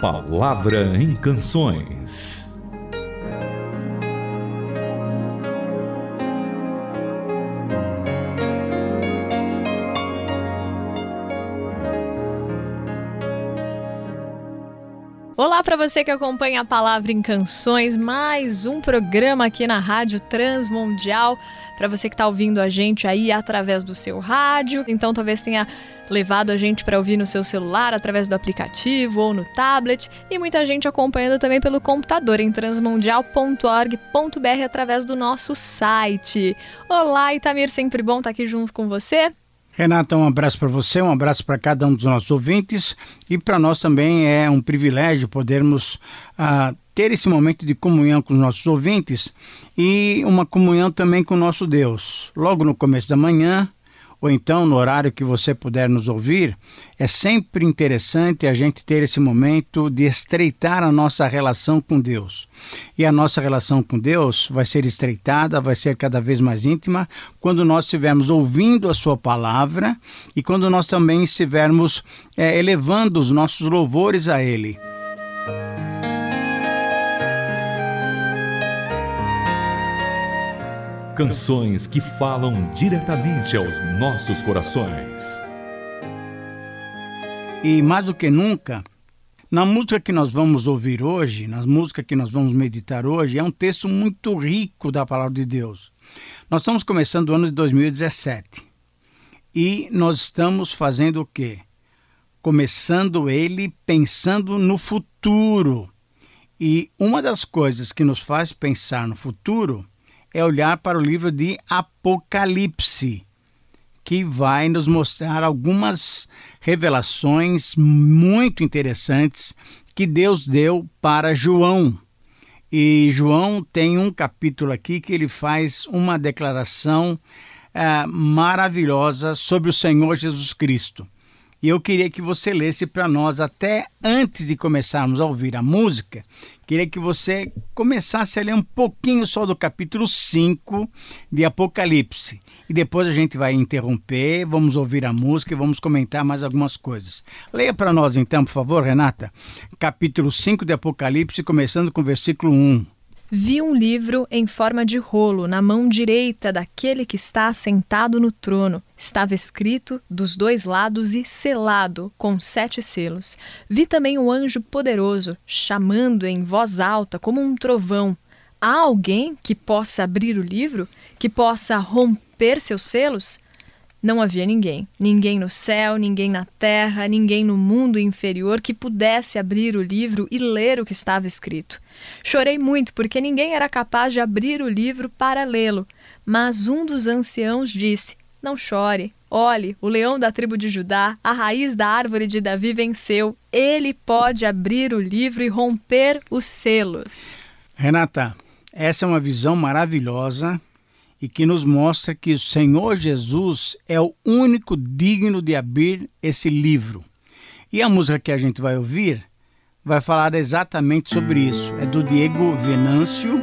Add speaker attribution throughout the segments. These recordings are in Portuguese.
Speaker 1: Palavra em Canções.
Speaker 2: Olá para você que acompanha a Palavra em Canções, mais um programa aqui na Rádio Transmundial. Para você que está ouvindo a gente aí através do seu rádio, então talvez tenha levado a gente para ouvir no seu celular através do aplicativo ou no tablet e muita gente acompanhando também pelo computador em transmundial.org.br através do nosso site. Olá, Itamir, sempre bom estar tá aqui junto com você.
Speaker 3: Renata, um abraço para você, um abraço para cada um dos nossos ouvintes e para nós também é um privilégio podermos uh, ter esse momento de comunhão com os nossos ouvintes e uma comunhão também com o nosso Deus. Logo no começo da manhã, ou então no horário que você puder nos ouvir, é sempre interessante a gente ter esse momento de estreitar a nossa relação com Deus. E a nossa relação com Deus vai ser estreitada, vai ser cada vez mais íntima quando nós estivermos ouvindo a Sua palavra e quando nós também estivermos é, elevando os nossos louvores a Ele.
Speaker 1: Canções que falam diretamente aos nossos corações.
Speaker 3: E mais do que nunca, na música que nós vamos ouvir hoje, na música que nós vamos meditar hoje, é um texto muito rico da palavra de Deus. Nós estamos começando o ano de 2017 e nós estamos fazendo o quê? Começando ele pensando no futuro. E uma das coisas que nos faz pensar no futuro é olhar para o livro de Apocalipse, que vai nos mostrar algumas revelações muito interessantes que Deus deu para João. E João tem um capítulo aqui que ele faz uma declaração é, maravilhosa sobre o Senhor Jesus Cristo. E eu queria que você lesse para nós, até antes de começarmos a ouvir a música, queria que você começasse a ler um pouquinho só do capítulo 5 de Apocalipse. E depois a gente vai interromper, vamos ouvir a música e vamos comentar mais algumas coisas. Leia para nós então, por favor, Renata, capítulo 5 de Apocalipse, começando com o versículo 1
Speaker 2: vi um livro em forma de rolo na mão direita daquele que está assentado no trono. Estava escrito dos dois lados e selado com sete selos. Vi também um anjo poderoso chamando em voz alta como um trovão. Há alguém que possa abrir o livro? Que possa romper seus selos? Não havia ninguém, ninguém no céu, ninguém na terra, ninguém no mundo inferior que pudesse abrir o livro e ler o que estava escrito. Chorei muito porque ninguém era capaz de abrir o livro para lê-lo, mas um dos anciãos disse: Não chore. Olhe, o leão da tribo de Judá, a raiz da árvore de Davi venceu. Ele pode abrir o livro e romper os selos.
Speaker 3: Renata, essa é uma visão maravilhosa e que nos mostra que o Senhor Jesus é o único digno de abrir esse livro. E a música que a gente vai ouvir vai falar exatamente sobre isso. É do Diego Venâncio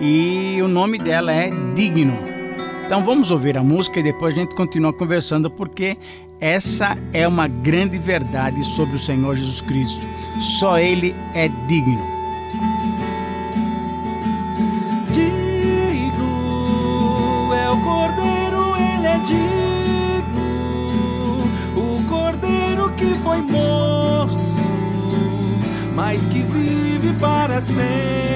Speaker 3: e o nome dela é Digno. Então vamos ouvir a música e depois a gente continua conversando porque essa é uma grande verdade sobre o Senhor Jesus Cristo. Só Ele é digno. descendo.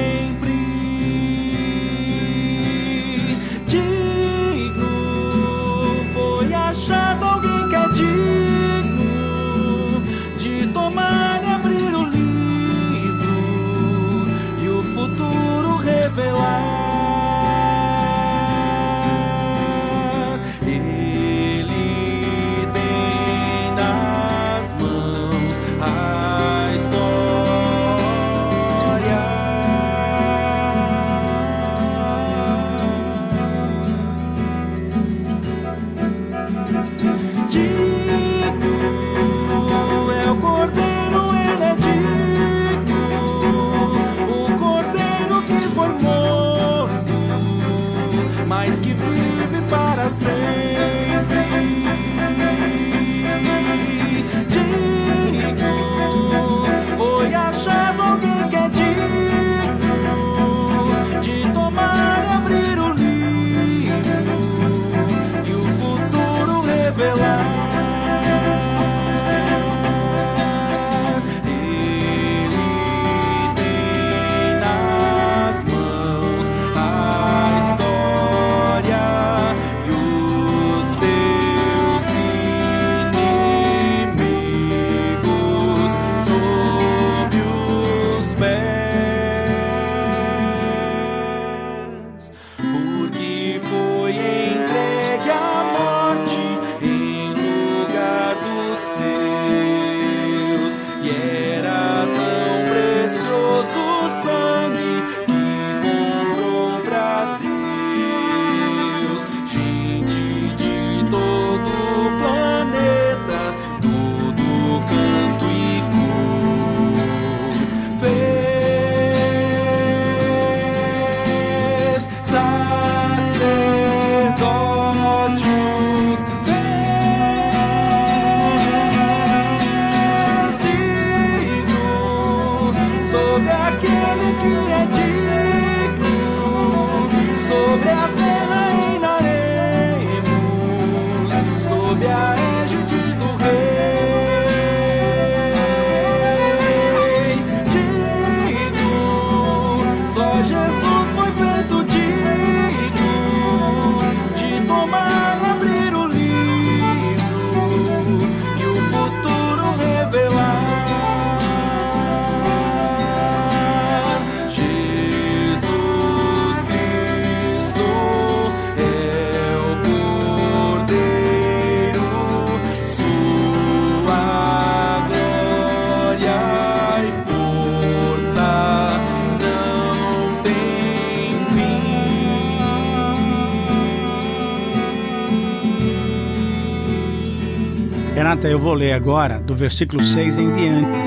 Speaker 3: Eu vou ler agora do versículo 6 em diante.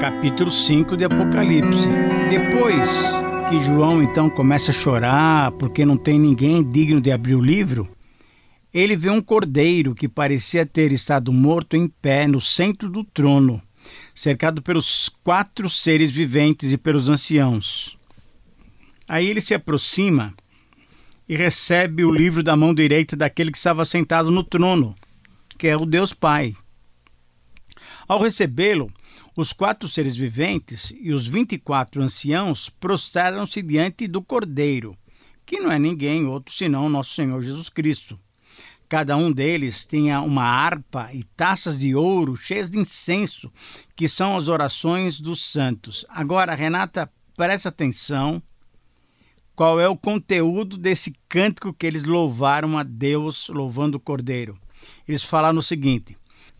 Speaker 3: Capítulo 5 de Apocalipse. Depois que João então começa a chorar porque não tem ninguém digno de abrir o livro, ele vê um cordeiro que parecia ter estado morto em pé no centro do trono, cercado pelos quatro seres viventes e pelos anciãos. Aí ele se aproxima e recebe o livro da mão direita daquele que estava sentado no trono, que é o Deus Pai. Ao recebê-lo, os quatro seres viventes e os vinte e quatro anciãos prostraram-se diante do Cordeiro, que não é ninguém outro senão nosso Senhor Jesus Cristo. Cada um deles tinha uma harpa e taças de ouro cheias de incenso, que são as orações dos santos. Agora, Renata, presta atenção qual é o conteúdo desse cântico que eles louvaram a Deus, louvando o Cordeiro. Eles falaram o seguinte: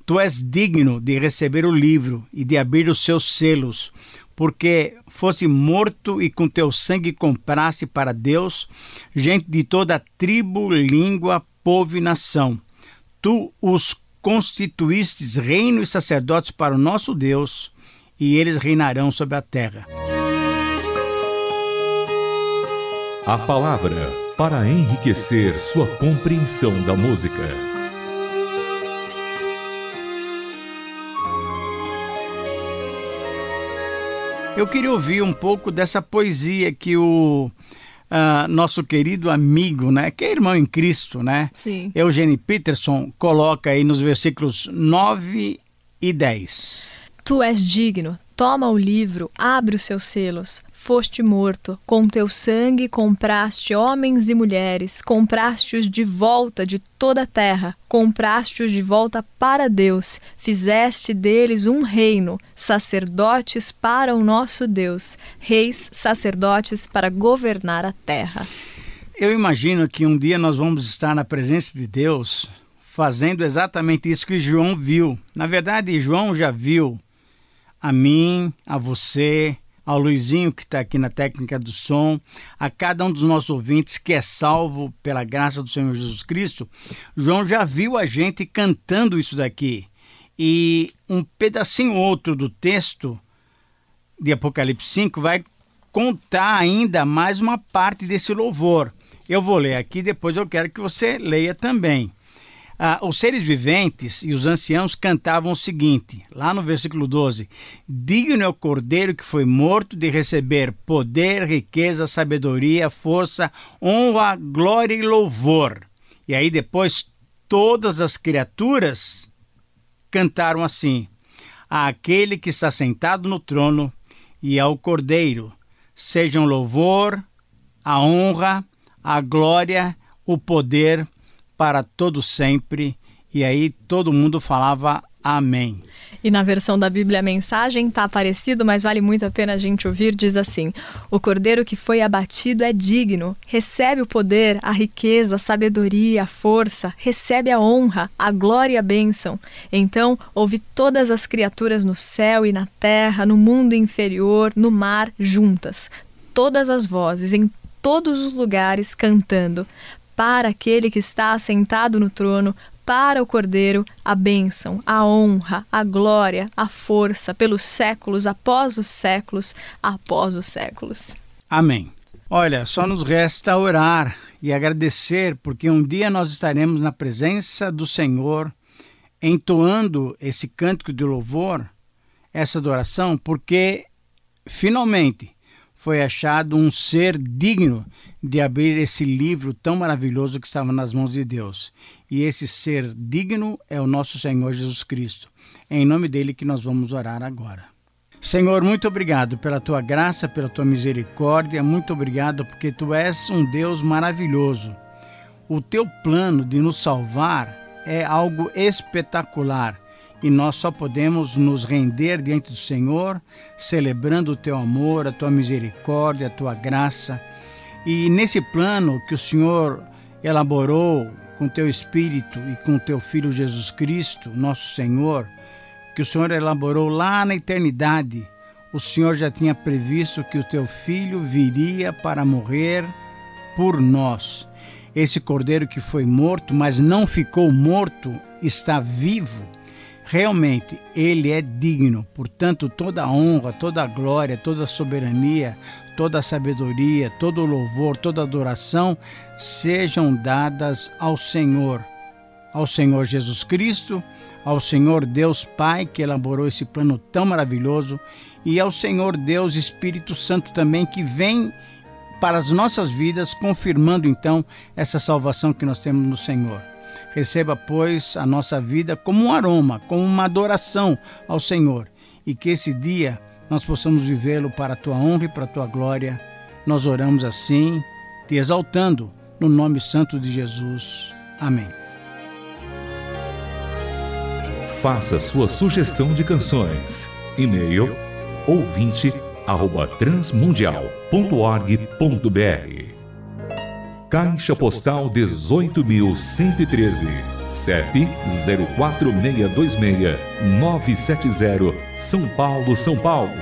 Speaker 3: Tu és digno de receber o livro e de abrir os seus selos, porque fosse morto e com teu sangue compraste para Deus gente de toda tribo, língua, povo e nação. Tu os constituístes reino e sacerdotes para o nosso Deus, e eles reinarão sobre a terra.
Speaker 1: A palavra para enriquecer sua compreensão da música.
Speaker 3: Eu queria ouvir um pouco dessa poesia que o uh, nosso querido amigo, né, que é irmão em Cristo, né?
Speaker 2: Sim.
Speaker 3: Eugênio Peterson coloca aí nos versículos 9 e 10.
Speaker 2: Tu és digno, toma o livro, abre os seus selos foste morto. Com teu sangue compraste homens e mulheres, compraste-os de volta de toda a terra, compraste-os de volta para Deus, fizeste deles um reino, sacerdotes para o nosso Deus, reis sacerdotes para governar a terra.
Speaker 3: Eu imagino que um dia nós vamos estar na presença de Deus fazendo exatamente isso que João viu. Na verdade, João já viu a mim, a você, ao Luizinho, que está aqui na técnica do som, a cada um dos nossos ouvintes que é salvo pela graça do Senhor Jesus Cristo. João já viu a gente cantando isso daqui. E um pedacinho outro do texto de Apocalipse 5 vai contar ainda mais uma parte desse louvor. Eu vou ler aqui, depois eu quero que você leia também. Ah, os seres viventes e os anciãos cantavam o seguinte, lá no versículo 12: Digno é o cordeiro que foi morto de receber poder, riqueza, sabedoria, força, honra, glória e louvor. E aí depois todas as criaturas cantaram assim: Aquele que está sentado no trono e ao cordeiro, sejam louvor, a honra, a glória, o poder para todo sempre. E aí todo mundo falava amém.
Speaker 2: E na versão da Bíblia a mensagem está parecido, mas vale muito a pena a gente ouvir, diz assim: O cordeiro que foi abatido é digno, recebe o poder, a riqueza, a sabedoria, a força, recebe a honra, a glória e a bênção. Então ouve todas as criaturas no céu e na terra, no mundo inferior, no mar, juntas, todas as vozes, em todos os lugares, cantando: para aquele que está assentado no trono, para o Cordeiro, a bênção, a honra, a glória, a força, pelos séculos, após os séculos, após os séculos.
Speaker 3: Amém. Olha, só nos resta orar e agradecer, porque um dia nós estaremos na presença do Senhor, entoando esse cântico de louvor, essa adoração, porque finalmente foi achado um ser digno de abrir esse livro tão maravilhoso que estava nas mãos de Deus. E esse ser digno é o nosso Senhor Jesus Cristo. É em nome dele que nós vamos orar agora. Senhor, muito obrigado pela tua graça, pela tua misericórdia, muito obrigado porque tu és um Deus maravilhoso. O teu plano de nos salvar é algo espetacular e nós só podemos nos render diante do Senhor, celebrando o teu amor, a tua misericórdia, a tua graça. E nesse plano que o Senhor elaborou com teu Espírito e com teu Filho Jesus Cristo, nosso Senhor, que o Senhor elaborou lá na eternidade, o Senhor já tinha previsto que o teu Filho viria para morrer por nós. esse cordeiro que foi morto, mas não ficou morto, está vivo, realmente ele é digno. Portanto, toda a honra, toda a glória, toda a soberania, toda a sabedoria, todo o louvor, toda a adoração sejam dadas ao Senhor, ao Senhor Jesus Cristo, ao Senhor Deus Pai que elaborou esse plano tão maravilhoso e ao Senhor Deus Espírito Santo também que vem para as nossas vidas, confirmando então essa salvação que nós temos no Senhor. Receba, pois, a nossa vida como um aroma, como uma adoração ao Senhor, e que esse dia nós possamos vivê-lo para a tua honra e para a tua glória. Nós oramos assim, te exaltando, no nome santo de Jesus. Amém.
Speaker 1: Faça sua sugestão de canções. E-mail ouvinte transmundial.org.br Caixa Postal 18.113 CEP 04626970 São Paulo, São Paulo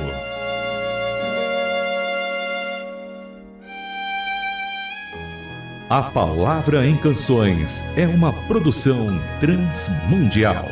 Speaker 1: A Palavra em Canções é uma produção transmundial.